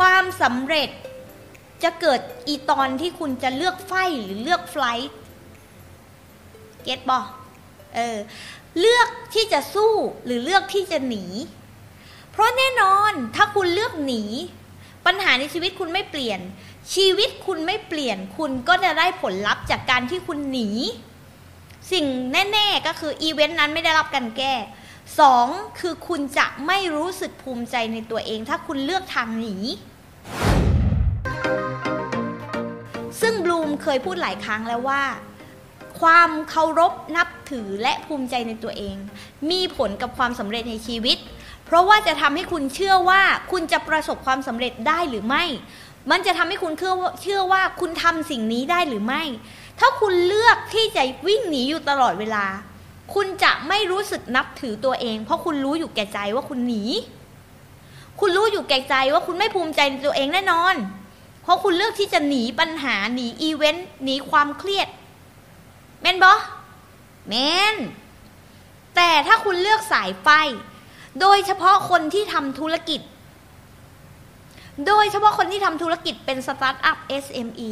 ความสำเร็จจะเกิดอีตอนที่คุณจะเลือกไฟหรือเลือกไฟล์เก็ตบอเออ เลือกที่จะสู้หรือเลือกที่จะหนี เพราะแน่นอนถ้าคุณเลือกหนี ปัญหาในชีวิตคุณไม่เปลี่ยน ชีวิตคุณไม่เปลี่ยน คุณก็จะได้ผลลัพธ์จากการที่คุณหนี สิ่งแน่ๆก็คืออีเวนต์นั้นไม่ได้รับการแก้สองคือคุณจะไม่รู้สึกภูมิใจในตัวเอง ถ้าคุณเลือกทางหนี ลูมเคยพูดหลายครั้งแล้วว่า ความเคารพนับถือและภูมิใจในตัวเอง มีผลกับความสำเร็จในชีวิต เพราะว่าจะทำให้คุณเชื่อว่าคุณจะประสบความสำเร็จได้หรือไม่ มันจะทำให้คุณเชื่อว่าคุณทำสิ่งนี้ได้หรือไม่ ถ้าคุณเลือกที่จะวิ่งหนีอยู่ตลอดเวลา คุณจะไม่รู้สึกนับถือตัวเอง เพราะคุณรู้อยู่แก่ใจว่าคุณหนี คุณรู้อยู่แก่ใจว่าคุณไม่ภูมิใจในตัวเองแน่นอน ราะคุณเลือกที่จะหนีปัญหาหนีอีเวนต์หนีความเครียดแมนบอแมนแต่ถ้าคุณเลือกสายไฟ โดยเฉพาะคนที่ทำธุรกิจ โดยเฉพาะคนที่ทำธุรกิจเป็นสตาร์ทอัพ SME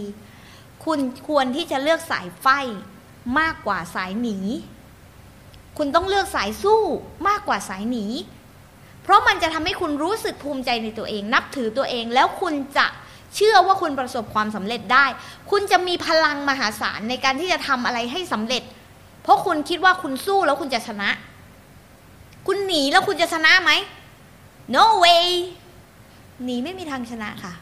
คุณควรที่จะเลือกสายไฟมากกว่าสายหนี คุณต้องเลือกสายสู้มากกว่าสายหนี เพราะมันจะทำให้คุณรู้สึกภูมิใจในตัวเอง นับถือตัวเองแล้วคุณจะ เชื่อว่าคุณประสบความสำเร็จได้ คุณจะมีพลังมหาศาลในการที่จะทำอะไรให้สำเร็จ เพราะคุณคิดว่าคุณสู้แล้วคุณจะชนะ คุณหนีแล้วคุณจะชนะไหม no way หนีไม่มีทางชนะค่ะ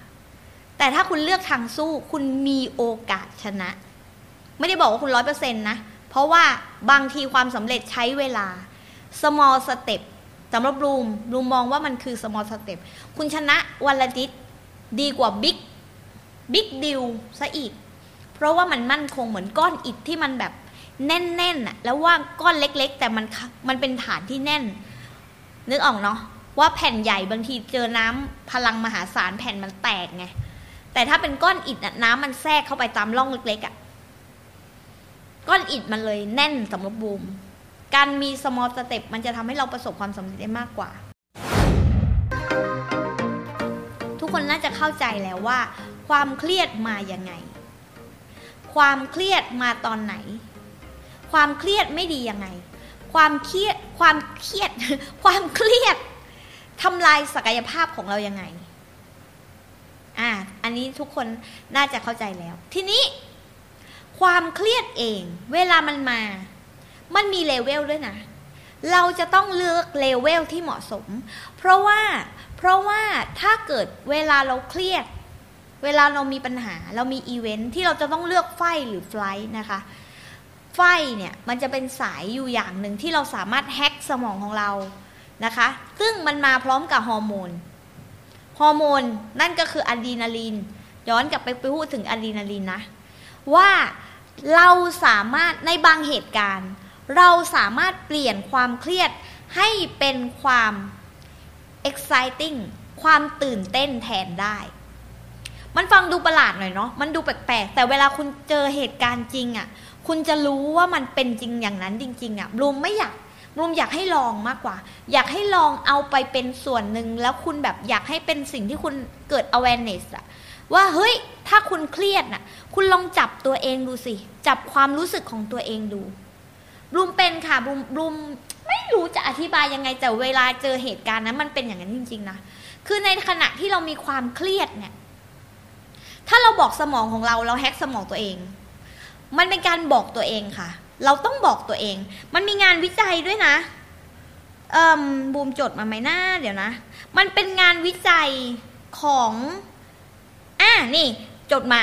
แต่ถ้าคุณเลือกทางสู้ คุณมีโอกาสชนะ ไม่ได้บอกว่าคุณร้อยเปอร์เซ็นต์นะ เพราะว่าบางทีความสำเร็จใช้เวลา small step สำหรับบลูมบูมมองว่ามันคือ small step คุณชนะวันละนิด ดีกว่าบิ๊กบิ๊กดิวซะอีก เพราะว่ามันมั่นคงเหมือนก้อนอิฐที่มันแบบแน่นๆอะแล้วว่าก้อนเล็กๆ แต่มันมันเป็นฐานที่แน่น นึกออกเนาะว่าแผ่นใหญ่บางทีเจอน้ำพลังมหาศาลแผ่นมันแตกไงแต่ถ้าเป็นก้อนอิฐน้ำมันแทรกเข้าไปตามร่องเล็กๆอะก้อนอิฐมันเลยแน่นสำหรับบูม การมีสมอลสเต็ปมันจะทำให้เราประสบความสำเร็จได้มากกว่า คนน่าจะเข้าใจแล้วว่า ความเครียดมาอย่างไง ความเครียดมาตอนไหน ความเครียดไม่ดียังไง ความเครียดความเครียด ความเครียดทำลายศักยภาพของเรายังไง อ่า อันนี้ทุกคนน่าจะเข้าใจแล้ว ทีนี้ ความเครียดเอง เวลามันมา มันมีเลเวลด้วยนะ เราจะต้องเลือกเลเวลที่เหมาะสม เพราะว่า เพราะว่าถ้าเกิดเวลาเราเครียด เวลาเรามีปัญหา เรามีอีเวนท์ที่เราจะต้องเลือก fight หรือ flight นะคะ fight เนี่ยมันจะเป็นสายอยู่อย่างหนึ่งที่เราสามารถ hack สมองของเรานะคะ ซึ่งมันมาพร้อมกับฮอร์โมน ฮอร์โมนนั่นก็คืออะดรีนาลีน ย้อนกลับไปพูดถึงอะดรีนาลีนนะ ว่าเราสามารถในบางเหตุการณ์ เราสามารถเปลี่ยนความเครียดให้เป็นความ exciting ความตื่นเต้นแทนได้ มันฟังดูประหลาดหน่อยเนาะ มันดูแปลกๆ แต่เวลาคุณเจอเหตุการณ์จริงอะ่ะ คุณจะรู้ว่ามันเป็นจริงอย่างนั้นจริง ๆอะ่ะบลูมไม่อยากบลูมอยากให้ลองมากกว่า อยากให้ลองเอาไปเป็นส่วนหนึ่งแล้วคุณแบบอยากให้เป็นสิ่งที่คุณเกิด awareness อะว่าเฮ้ย ถ้าคุณเครียดน่ะ คุณลองจับตัวเองดูสิ จับความรู้สึกของตัวเองดูบลูมเป็นค่ะบลูมบลูม ไม่รู้จะอธิบายยังไงแต่เวลาเจอเหตุการณ์นั้นมันเป็นอย่างนั้นจริงๆนะคือในขณะที่เรามีความเครียดเนี่ย ถ้าเราบอกสมองของเราเราแฮกสมองตัวเอง มันเป็นการบอกตัวเองค่ะ เราต้องบอกตัวเอง มันมีงานวิจัยด้วยนะ เอ่มบูมจดมาไหมหน้าเดี๋ยวนะ มันเป็นงานวิจัยของอ่านี่จดมา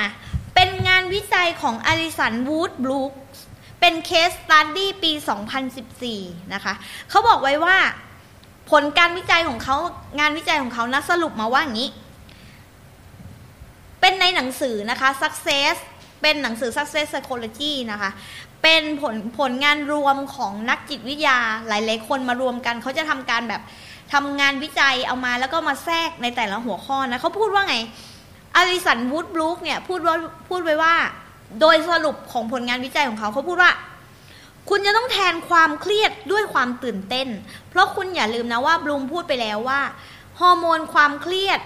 เป็นงานวิจัยของ Alison Wood Brooks เป็น case study ปี 2014 นะคะ เขาบอกไว้ว่าผลการวิจัยของเขางานวิจัยของเขานะสรุปมาว่าอย่างนี้ เป็นในหนังสือนะคะ success เป็นหนังสือ success psychology นะคะ เป็นผลผลงานรวมของนักจิตวิทยาหลาย ๆ คนมารวมกัน เขาจะทำการแบบทำงานวิจัยเอามาแล้วก็มาแทรกในแต่ละหัวข้อนะเขาพูดว่าไงอลิสันวูดบลูคเนี่ยพูดว่าพูดไว้ว่า โดยสรุปของผลงานวิจัยของเขาเขาพูดว่า คุณจะต้องแทนความเครียดด้วยความตื่นเต้น เพราะคุณอย่าลืมนะว่าบลูมพูดไปแล้วว่าฮอร์โมนความเครียด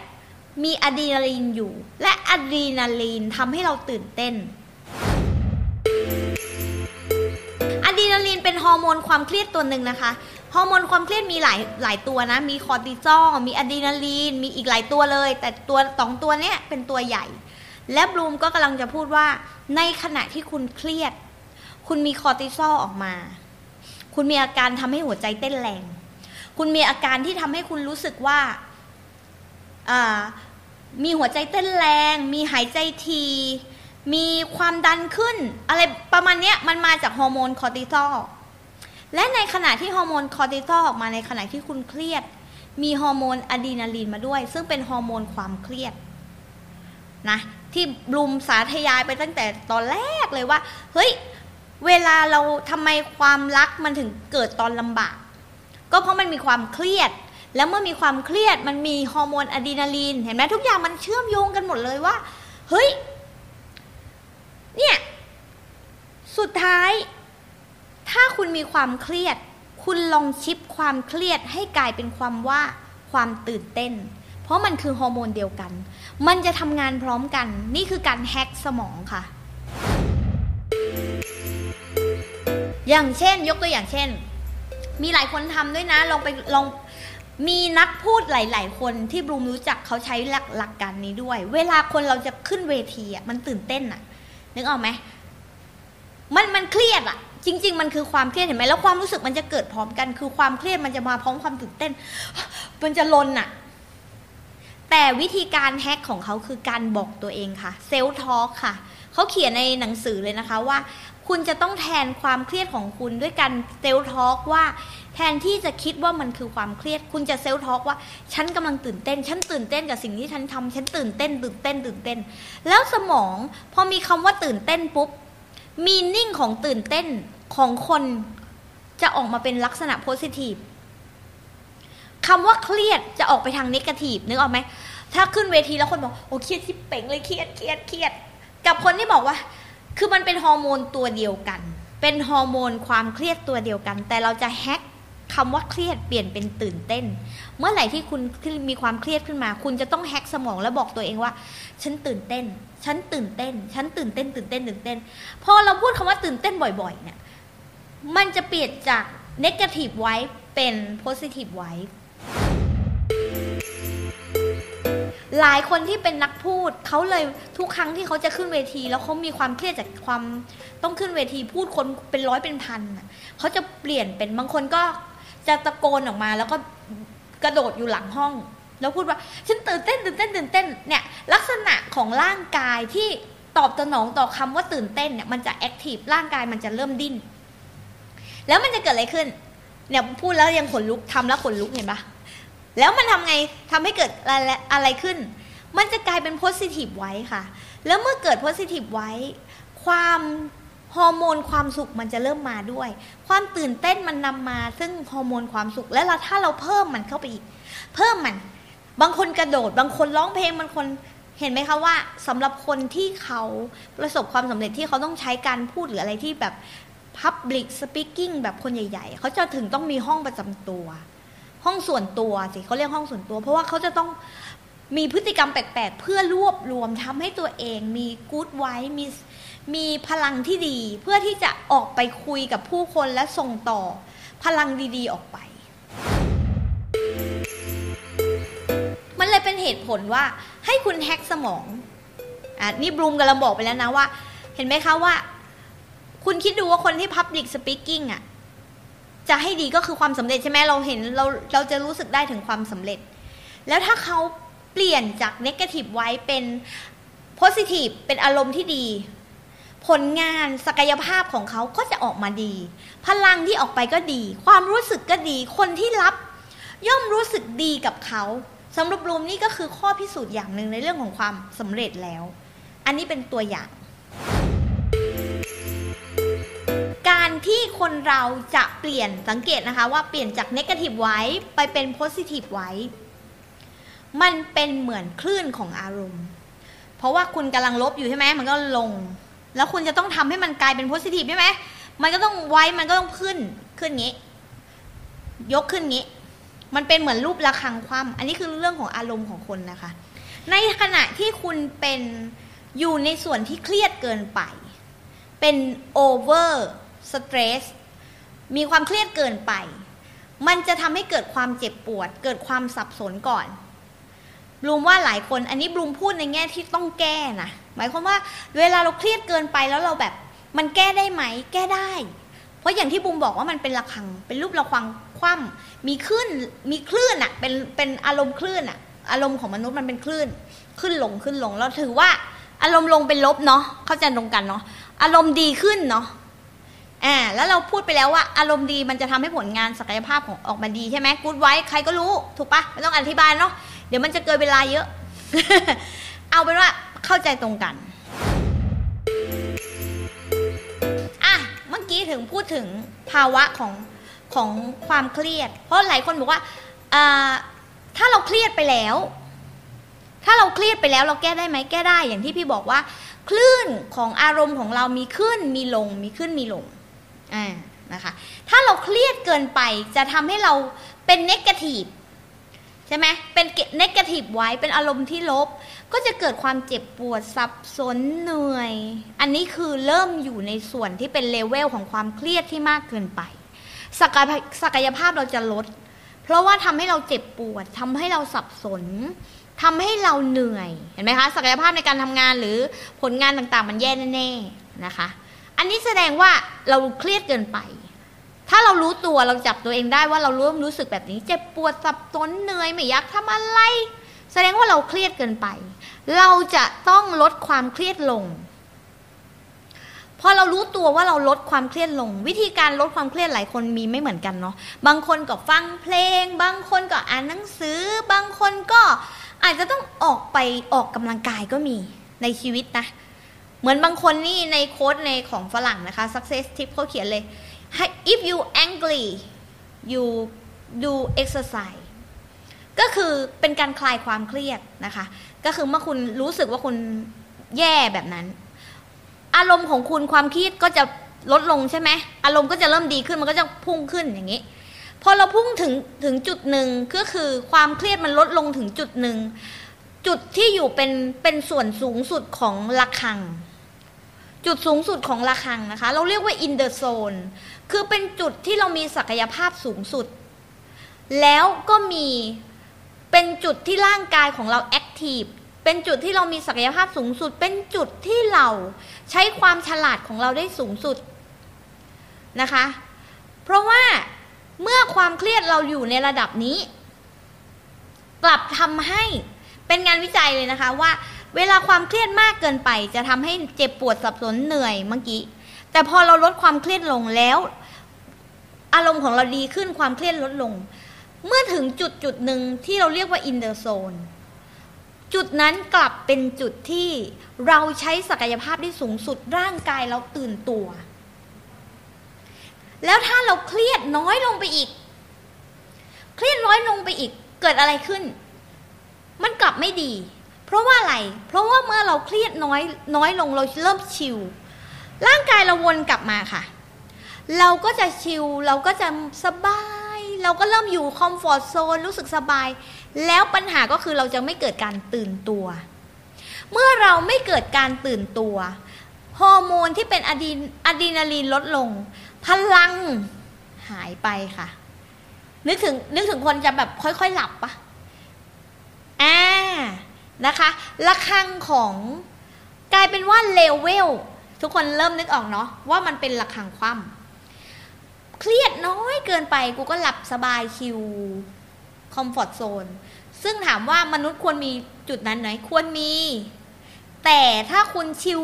มีอะดรีนาลีนอยู่ และอะดรีนาลีนทำให้เราตื่นเต้นอะดรีนาลีนเป็นฮอร์โมนความเครียดตัวหนึ่งนะคะฮอร์โมนความเครียดมีหลายหลายตัวนะ มีคอร์ติซอลมีอะดรีนาลีน มีอีกหลายตัวเลย แต่ตัวสองตัวเนี้ยเป็นตัวใหญ่ และบลูมก็กำลังจะพูดว่าในขณะที่คุณเครียด คุณมีคอร์ติซอลออกมา คุณมีอาการทำให้หัวใจเต้นแรง คุณมีอาการที่ทำให้คุณรู้สึกว่ามีหัวใจเต้นแรง มีหายใจที่มีความดันขึ้น อะไรประมาณนี้มันมาจากฮอร์โมนคอร์ติซอล และในขณะที่ฮอร์โมนคอร์ติซอลออกมาในขณะที่คุณเครียด มีฮอร์โมนอะดรีนาลีนมาด้วย ซึ่งเป็นฮอร์โมนความเครียดนะ ที่บลูมสาธยายไปตั้งแต่ตอนแรกเลยว่า เฮ้ย เวลาเราทำไมความรักมันถึงเกิดตอนลำบาก ก็เพราะมันมีความเครียด แล้วเมื่อมีความเครียดมันมีฮอร์โมนอะดรีนาลีน เห็นไหมทุกอย่างมันเชื่อมโยงกันหมดเลยว่า เฮ้ย เนี่ย สุดท้าย ถ้าคุณมีความเครียด คุณลองชิปความเครียดให้กลายเป็นความว่าความตื่นเต้น เพราะมันคือฮอร์โมนเดียวกัน มันจะทำงานพร้อมกัน นี่คือการแฮกสมองค่ะ อย่างเช่น ยกตัวอย่างเช่น มีหลายคนทำด้วยนะ ลองไปลองมีนักพูดหลาย ๆ คนที่บลูมรู้จักเขาใช้หลักหลักการนี้ด้วย เวลาคนเราจะขึ้นเวทีอะมันตื่นเต้นอะ นึกออกไหมมันมันเครียดอะ จริง ๆ มันคือความเครียดเห็นไหมแล้วความรู้สึกมันจะเกิดพร้อมกัน คือความเครียดมันจะมาพร้อมความตื่นเต้น มันจะลนอะ แต่วิธีการแฮกของเขาคือการบอกตัวเองค่ะเซลทอกค่ะ เขาเขียนในหนังสือเลยนะคะว่า คุณจะต้องแทนความเครียดของคุณด้วยการเซลทอกว่า แทนที่จะคิดว่ามันคือความเครียด คุณจะเซลทอกว่า ฉันกำลังตื่นเต้น ฉันตื่นเต้นกับสิ่งที่ฉันทำฉันตื่นเต้น ตื่นเต้น ตื่นเต้น แล้วสมองพอมีคำว่าตื่นเต้นปุ๊บมีนิ่งของตื่นเต้นของคนจะออกมาเป็นลักษณะโพสิทีฟ คำว่าเครียดจะออกไปทางนิเกทีฟนึกออกไหมถ้าขึ้นเวทีแล้วคนบอกโอ้เครียดที่เป่งเลยเครียดเครียดเครียด กับคนที่บอกว่า คือมันเป็นฮอร์โมนตัวเดียวกัน เป็นฮอร์โมนความเครียดตัวเดียวกัน แต่เราจะแฮกคำว่าเครียดเปลี่ยนเป็นตื่นเต้น เมื่อไหร่ที่คุณมีความเครียดขึ้นมา คุณจะต้องแฮกสมองแล้วบอกตัวเองว่า ฉันตื่นเต้น ฉันตื่นเต้น ฉันตื่นเต้น ตื่นเต้น ตื่นเต้น พอเราพูดคำว่าตื่นเต้นบ่อยๆ เนี่ย มันจะเปลี่ยนจากเนกาทีฟไว้เป็นโพซิทีฟไว้ หลายคนที่เป็นนักพูดเขาเลยทุกครั้งที่เขาจะขึ้นเวที แล้วเขามีความเครียดจากความต้องขึ้นเวทีพูดคนเป็นร้อยเป็นพันเขาจะเปลี่ยนเป็นบางคนก็จะตะโกนออกมา แล้วก็กระโดดอยู่หลังห้อง แล้วพูดว่าฉันตื่นเต้นตื่นเต้นตื่นเต้นเนี่ยลักษณะของร่างกายที่ตอบสนองต่อคำว่าตื่นเต้นเนี่ยมันจะ active ร่างกายมันจะเริ่มดิ้นแล้วมันจะเกิดอะไรขึ้นเนี่ยพูดแล้วยังขนลุกทำแล้วขนลุกเห็นปะ แล้วมันทำไงทำให้เกิดอะไรอะไรขึ้น มันจะกลายเป็น positive vibe ค่ะ แล้วเมื่อเกิด positive vibe ความฮอร์โมนความสุขมันจะเริ่มมาด้วย ความตื่นเต้นมันนำมา ซึ่งฮอร์โมนความสุข และเราถ้าเราเพิ่มมันเข้าไปอีก เพิ่มมัน บางคนกระโดด บางคนร้องเพลงบางคนเห็นไหมคะว่าสำหรับคนที่เขาประสบความสำเร็จที่เขาต้องใช้การพูดหรืออะไรที่แบบ Public Speaking แบบคนใหญ่ ๆ เขาจะถึงต้องมีห้องประจำตัว ห้องส่วนตัวสิเขาเรียกห้องส่วนตัว เพราะว่าเขาจะต้องมีพฤติกรรมแปลกๆ เพื่อรวบรวมทำให้ตัวเองมีกู๊ดไว้มีมีพลังที่ดี เพื่อที่จะออกไปคุยกับผู้คนและส่งต่อพลังดีๆออกไป มันเลยเป็นเหตุผลว่าให้คุณแฮกสมองอะนี่บลูมกำลังบอกไปแล้วนะว่า เห็นไหมคะว่า คุณคิดดูว่าคนที่ Public Speaking อะ จะให้ดีก็คือความสำเร็จใช่ไหมเราเห็นเราเราจะรู้สึกได้ถึงความสำเร็จ แล้วถ้าเขาเปลี่ยนจากเนกาทีฟไว้เป็นโพซิทีฟเป็นอารมณ์ที่ดี ผลงานศักยภาพของเขาก็จะออกมาดี พลังที่ออกไปก็ดี ความรู้สึกก็ดี คนที่รับ ย่อมรู้สึกดีกับเขาสำหรับบลูมนี่ก็คือข้อพิสูจน์อย่างหนึ่งในเรื่องของความสำเร็จแล้ว อันนี้เป็นตัวอย่าง ที่คนเราจะเปลี่ยนสังเกตนะคะว่าเปลี่ยนจากเนกาทีฟไว้ไปเป็นโพซิทีฟไว้มันเป็นเหมือนคลื่นของอารมณ์ เพราะว่าคุณกำลังลบอยู่ใช่ไหมมันก็ลง แล้วคุณจะต้องทำให้มันกลายเป็นโพซิทีฟใช่ไหมมันก็ต้องไว้มันก็ต้องขึ้นขึ้นงี้ ยกขึ้นงี้ มันเป็นเหมือนรูประฆังคว่ำอันนี้คือเรื่องของอารมณ์ของคนนะคะ ในขณะที่คุณเป็นอยู่ในส่วนที่เครียดเกินไป เป็นโอเวอร์ สเตรสมีความเครียดเกินไป มันจะทำให้เกิดความเจ็บปวด เกิดความสับสนก่อนบลูมว่าหลายคนอันนี้บลูมพูดในแง่ที่ต้องแก้นะหมายความว่าเวลาเราเครียดเกินไปแล้วเราแบบมันแก้ได้ไหม แก้ได้ เพราะอย่างที่บูมบอกว่ามันเป็นระฆัง เป็นรูประฆังคว่ำมีขึ้นมีคลื่นอะเป็นเป็นอารมณ์คลื่นอะอารมณ์ของมนุษย์มันเป็นคลื่น ขึ้นลงขึ้นลงเราถือว่า อารมณ์ลงเป็นลบเนาะเข้าใจตรงกันเนาะอารมณ์ดีขึ้นเนาะ อ่าแล้วเราพูดไปแล้วว่าอารมณ์ดีมันจะทำให้ผลงานศักยภาพของออกมาดีใช่ไหมกู๊ดไว้ใครก็รู้ถูกปะไม่ต้องอธิบายเนาะเดี๋ยวมันจะเกินเวลาเยอะ เอาเป็นว่าเข้าใจตรงกันอะเมื่อกี้ถึงพูดถึงภาวะของของความเครียด เพราะหลายคนบอกว่าอ่าถ้าเราเครียดไปแล้ว ถ้าเราเครียดไปแล้วเราแก้ได้ไหมแก้ได้อย่างที่พี่บอกว่า คลื่นของอารมณ์ของเรามีขึ้นมีลง มีขึ้นมีลง อ่านะคะถ้าเราเครียดเกินไปจะทำให้เราเป็น negative ใช่ไหมเป็น negative vibe เป็นอารมณ์ที่ลบ ก็จะเกิดความเจ็บปวดสับสนเหนื่อย อันนี้คือเริ่มอยู่ในส่วนที่เป็นเลเวลของความเครียดที่มากเกินไปศักยศักยภาพเราจะลด เพราะว่าทำให้เราเจ็บปวดทำให้เราสับสนทำให้เราเหนื่อย เห็นไหมคะ ศักยภาพในการทำงานหรือผลงานต่างๆ มันแย่แน่ๆนะคะ อันนี้แสดงว่าเราเครียดเกินไป ถ้าเรารู้ตัวเราจับตัวเองได้ว่าเราริ่มรู้สึกแบบนี้เจ็บปวดสับสนเหนื่อยไม่อยากทำอะไร แสดงว่าเราเครียดเกินไป เราจะต้องลดความเครียดลงพอเรารู้ตัวว่าเราลดความเครียดลง วิธีการลดความเครียดหลายคนมีไม่เหมือนกันเนาะบางคนก็ฟังเพลง บางคนก็อ่านหนังสือ บางคนก็อาจจะต้องออกไปออกกำลังกายก็มีในชีวิตนะ มือนบางคนนี่ในโค้ดในของฝรั่งนะคะ success tip เขาเขียนเลย if you angry you do exercise ก็คือเป็นการคลายความเครียดนะคะ ก็คือเมื่อคุณรู้สึกว่าคุณแย่แบบนั้น อารมณ์ของคุณความครียดก็จะลดลงใช่ไหมอารมณ์ก็จะเริ่มดีขึ้นมันก็จะพุ่งขึ้นอย่างนี้ พอเราพุ่งถึงถึงจุดหนึ่งก็คือความเครียดมันลดลงถึงจุดหนึ่งจุดที่อยู่เป็นเป็นส่วนสูงสุดของระฆัง จุดสูงสุดของระฆังนะคะ เราเรียกว่า in the zone คือเป็นจุดที่เรามีศักยภาพสูงสุด แล้วก็มีเป็นจุดที่ร่างกายของเราแอคทีฟเป็นจุดที่เรามีศักยภาพสูงสุด เป็นจุดที่เราใช้ความฉลาดของเราได้สูงสุดนะคะ เพราะว่าเมื่อความเครียดเราอยู่ในระดับนี้ กลับทำให้เป็นงานวิจัยเลยนะคะว่า เวลาความเครียดมากเกินไป จะทำให้เจ็บปวดสับสนเหนื่อยเมื่อกี้ แต่พอเราลดความเครียดลงแล้ว อารมณ์ของเราดีขึ้นความเครียดลดลง เมื่อถึงจุดจุดหนึ่งที่เราเรียกว่า in the zone จุดนั้นกลับเป็นจุดที่เราใช้ศักยภาพได้สูงสุดร่างกายเราตื่นตัว แล้วถ้าเราเครียดน้อยลงไปอีก เครียดน้อยลงไปอีก เกิดอะไรขึ้น มันกลับไม่ดี เพราะว่าอะไร เพราะว่าเมื่อเราเครียดน้อยน้อยลงเราเริ่มชิลร่างกายเราวนกลับมาค่ะ เราก็จะชิลเราก็จะสบาย เราก็เริ่มอยู่คอมฟอร์ทโซนรู้สึกสบาย แล้วปัญหาก็คือเราจะไม่เกิดการตื่นตัว เมื่อเราไม่เกิดการตื่นตัว ฮอร์โมนที่เป็นอะดีอะดรีนาลีนลดลง พลังหายไปค่ะ นึกถึงนึกถึงคนจะแบบค่อยๆหลับปะ นะคะระฆังของกลายเป็นว่าเลเวลทุกคนเริ่มนึกออกเนาะว่ามันเป็นระฆังคว่ำเครียดน้อยเกินไปกูก็หลับสบาย chillคอมฟอร์ทโซนซึ่งถามว่ามนุษย์ควรมีจุดนั้นไหนควรมี แต่ถ้าคุณชิว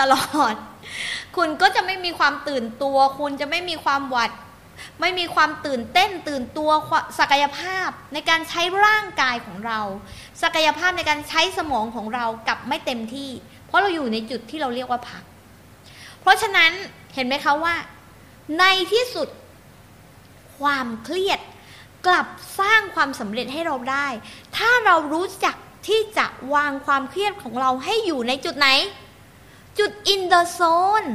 ตลอด คุณก็จะไม่มีความตื่นตัว คุณจะไม่มีความหวัด ไม่มีความตื่นเต้นตื่นตัวศักยภาพในการใช้ร่างกายของเรา ศักยภาพในการใช้สมองของเรากับไม่เต็มที่ เพราะเราอยู่ในจุดที่เราเรียกว่าพัก เพราะฉะนั้นเห็นไหมคะว่า ในที่สุดความเครียดกลับสร้างความสำเร็จให้เราได้ ถ้าเรารู้จักที่จะวางความเครียดของเราให้อยู่ในจุดไหน จุด in the zone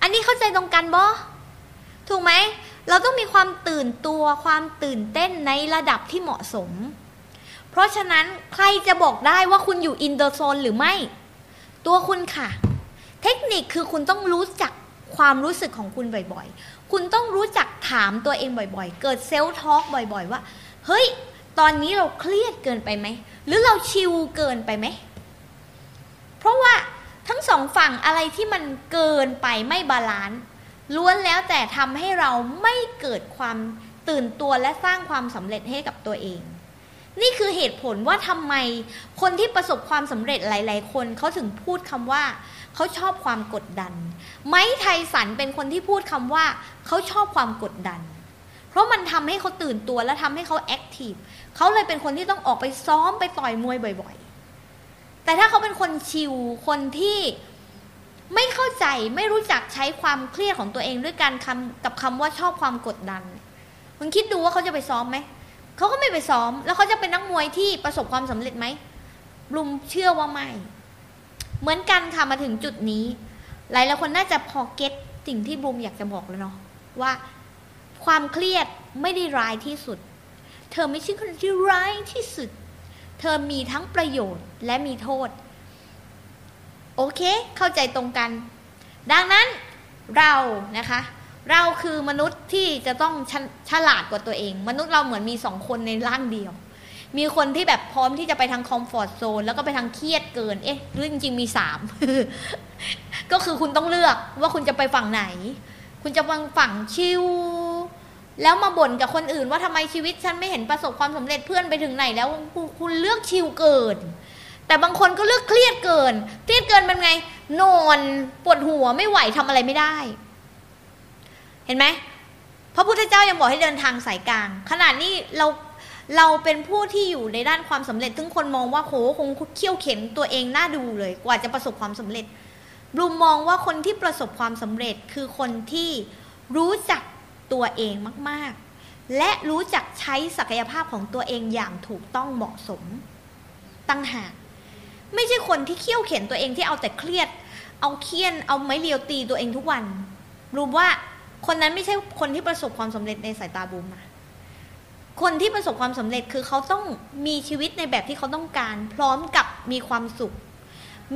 อันนี้เข้าใจตรงกันบอ ถูกไหม เราต้องมีความตื่นตัวความตื่นเต้นในระดับที่เหมาะสม เพราะฉะนั้นใครจะบอกได้ว่าคุณอยู่ in the zone หรือไม่ ตัวคุณค่ะ เทคนิคคือคุณต้องรู้จักความรู้สึกของคุณบ่อยๆ คุณต้องรู้จักถามตัวเองบ่อยๆ เกิด self talk บ่อยๆ ว่า เฮ้ย ตอนนี้เราเครียดเกินไปไหม หรือเรา chill เกินไปไหม เพราะว่าทั้งสองฝั่งอะไรที่มันเกินไปไม่ balance ล้วนแล้วแต่ทำให้เราไม่เกิดความตื่นตัวและสร้างความสำเร็จให้กับตัวเอง นี่คือเหตุผลว่าทำไมคนที่ประสบความสำเร็จหลาย ๆ คนเขาถึงพูดคำว่าเขาชอบความกดดัน ไม้ไทสันเป็นคนที่พูดคำว่าเขาชอบความกดดัน เพราะมันทำให้เขาตื่นตัวและทำให้เขาแอคทีฟเขาเลยเป็นคนที่ต้องออกไปซ้อมไปต่อยมวยบ่อย ๆ แต่ถ้าเขาเป็นคนชิลคนที่ ไม่เข้าใจไม่รู้จักใช้ความเครียดของตัวเองด้วยการคำกับคำว่าชอบความกดดันคุณคิดดูว่าเขาจะไปซ้อมไหมเขาก็ไม่ไปซ้อม แล้วเขาจะเป็นนักมวยที่ประสบความสำเร็จไหมลุมเชื่อว่าไม่ เหมือนกันค่ะมาถึงจุดนี้ หลายหลายคนน่าจะพอเก็ตสิ่งที่บูมอยากจะบอกแล้วเนาะว่าความเครียดไม่ได้ร้ายที่สุด เธอไม่ใช่คนที่ร้ายที่สุด เธอมีทั้งประโยชน์และมีโทษ โอเค เข้าใจตรงกัน ดังนั้นเรานะคะ เราคือมนุษย์ที่จะต้องฉฉลาดกว่าตัวเอง มนุษย์เราเหมือนมีสองคนในร่างเดียว มีคนที่แบบพร้อมที่จะไปทางคอมฟอร์ทโซนแล้วก็ไปทางเครียดเกิน เอ๊ะหรือจริงๆมีสามก็คือคุณต้องเลือกว่าคุณจะไปฝั่งไหน คุณจะฟังฝั่งชิวแล้วมาบ่นกับคนอื่นว่าทำไมชีวิตฉันไม่เห็นประสบความสำเร็จเพื่อนไปถึงไหน แล้วคุณเลือกชิวเกิน แต่บางคนก็เลือกเครียดเกิน เครียดเกินเป็นไง นอนปวดหัวไม่ไหวทำอะไรไม่ได้ เห็นไหมพระพุทธเจ้ายังบอกให้เดินทางสายกลาง ขนาดนี้เราเราเป็นผู้ที่อยู่ในด้านความสำเร็จทึงคนมองว่าโหคงเขี่ยวเข็นตัวเองน่าดูเลย กว่าจะประสบความสำเร็จบลูมมองว่าคนที่ประสบความสำเร็จคือคนที่รู้จักตัวเองมาก ๆ และรู้จักใช้ศักยภาพของตัวเองอย่างถูกต้องเหมาะสมตั้งหาก ไม่ใช่คนที่เขี่ยวเข็นตัวเองที่เอาแต่เครียด เอาเคียนเอาไม้เรียวตีตัวเองทุกวัน รู้ว่าคนนั้นไม่ใช่คนที่ประสบความสำเร็จในสายตาบูมนะคนที่ประสบความสำเร็จคือเขาต้องมีชีวิตในแบบที่เขาต้องการ พร้อมกับมีความสุข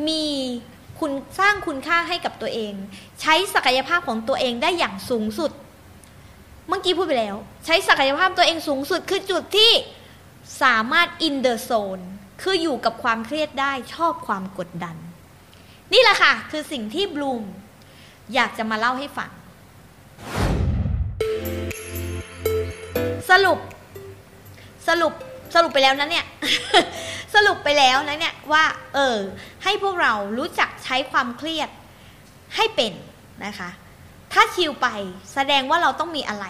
มีคุณสร้างคุณค่าให้กับตัวเอง ใช้ศักยภาพของตัวเองได้อย่างสูงสุด เมื่อกี้พูดไปแล้ว ใช้ศักยภาพตัวเองสูงสุดคือจุดที่สามารถ in the zone คืออยู่กับความเครียดได้ชอบความกดดัน นี่แหละค่ะ คือสิ่งที่บลูมอยากจะมาเล่าให้ฟัง สรุป สรุปสรุปไปแล้วนะเนี่ย สรุปไปแล้วนะเนี่ยว่า เออ ให้พวกเรารู้จักใช้ความเครียดให้เป็นนะคะ ถ้าชิลไปแสดงว่าเราต้องมีอะไร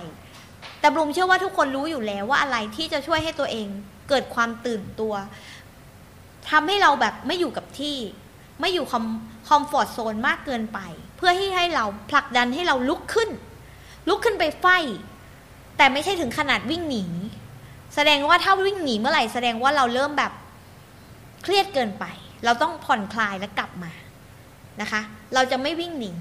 แต่บลูมเชื่อว่าทุกคนรู้อยู่แล้วว่าอะไรที่จะช่วยให้ตัวเองเกิดความตื่นตัว ทำให้เราแบบไม่อยู่กับที่ ไม่อยู่คอมคอมฟอร์ทโซนมากเกินไป เพื่อที่ให้เราผลักดันให้เราลุกขึ้น ลุกขึ้นไปไฟแต่ไม่ใช่ถึงขนาดวิ่งหนี แสดงว่าถ้าวิ่งหนีเมื่อไหร่แสดงว่าเราเริ่มแบบเครียดเกินไป เราต้องผ่อนคลายและกลับมานะคะ เราจะไม่วิ่งหนี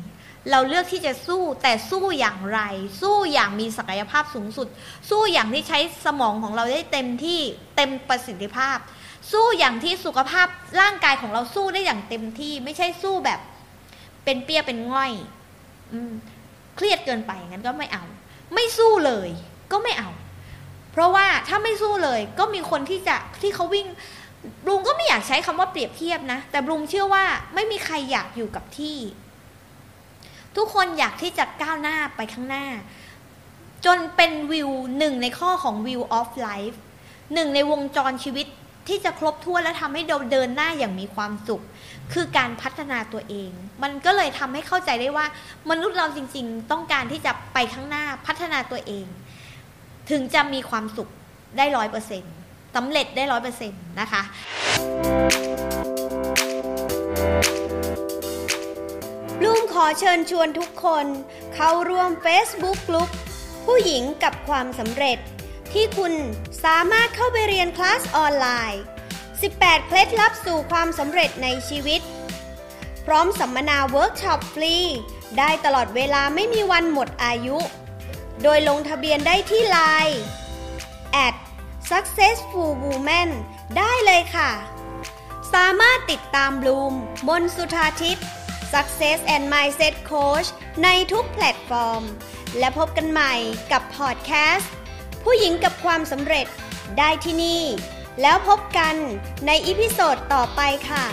เราเลือกที่จะสู้แต่สู้อย่างไร สู้อย่างมีศักยภาพสูงสุด สู้อย่างที่ใช้สมองของเราได้เต็มที่เต็มประสิทธิภาพ สู้อย่างที่สุขภาพร่างกายของเราสู้ได้อย่างเต็มที่ ไม่ใช่สู้แบบ เป็นเปี้ยเป็นง่อยอเครียดเกินไปงั้นก็ไม่เอา ไม่สู้เลย ก็ไม่เอา เพราะว่าถ้าไม่สู้เลย ก็มีคนที่จะที่เขาวิ่งบลุงก็ไม่อยากใช้คำว่าเปรียบเทียบนะ แต่บลุงเชื่อว่าไม่มีใครอยากอยู่กับที่ ทุกคนอยากที่จะก้าวหน้าไปข้างหน้า จนเป็นวิวหนึ่งในข้อของวิวออฟไลฟ์หนึ่งในวงจรชีวิต ที่จะครบถ้วนและทำให้เราเดินหน้าอย่างมีความสุข คือการพัฒนาตัวเอง มันก็เลยทำให้เข้าใจได้ว่า มนุษย์เราจริง ๆ ต้องการที่จะไปข้างหน้าพัฒนาตัวเอง ถึงจะมีความสุขได้ร้อยเปอร์เซ็นต์สำเร็จได้ร้อยเปอร์เซ็นต์นะคะบลูมขอเชิญชวนทุกคน เข้าร่วม Facebook กลุ่มผู้หญิงกับความสำเร็จที่คุณ สามารถเข้าไปเรียนคลาสออนไลน์ 18 เคล็ดลับสู่ความสำเร็จในชีวิต พร้อมสัมมนาเวิร์กช็อปฟรี ได้ตลอดเวลาไม่มีวันหมดอายุ โดยลงทะเบียนได้ที่ไลน์ at successful woman ได้เลยค่ะ สามารถติดตามบลูมมนสุธาทิพย์ Success and Mindset Coach ในทุกแพลตฟอร์ม และพบกันใหม่กับพอดแคสต์ ผู้หญิงกับความสำเร็จได้ที่นี่ แล้วพบกันใน episode ต่อไปค่ะ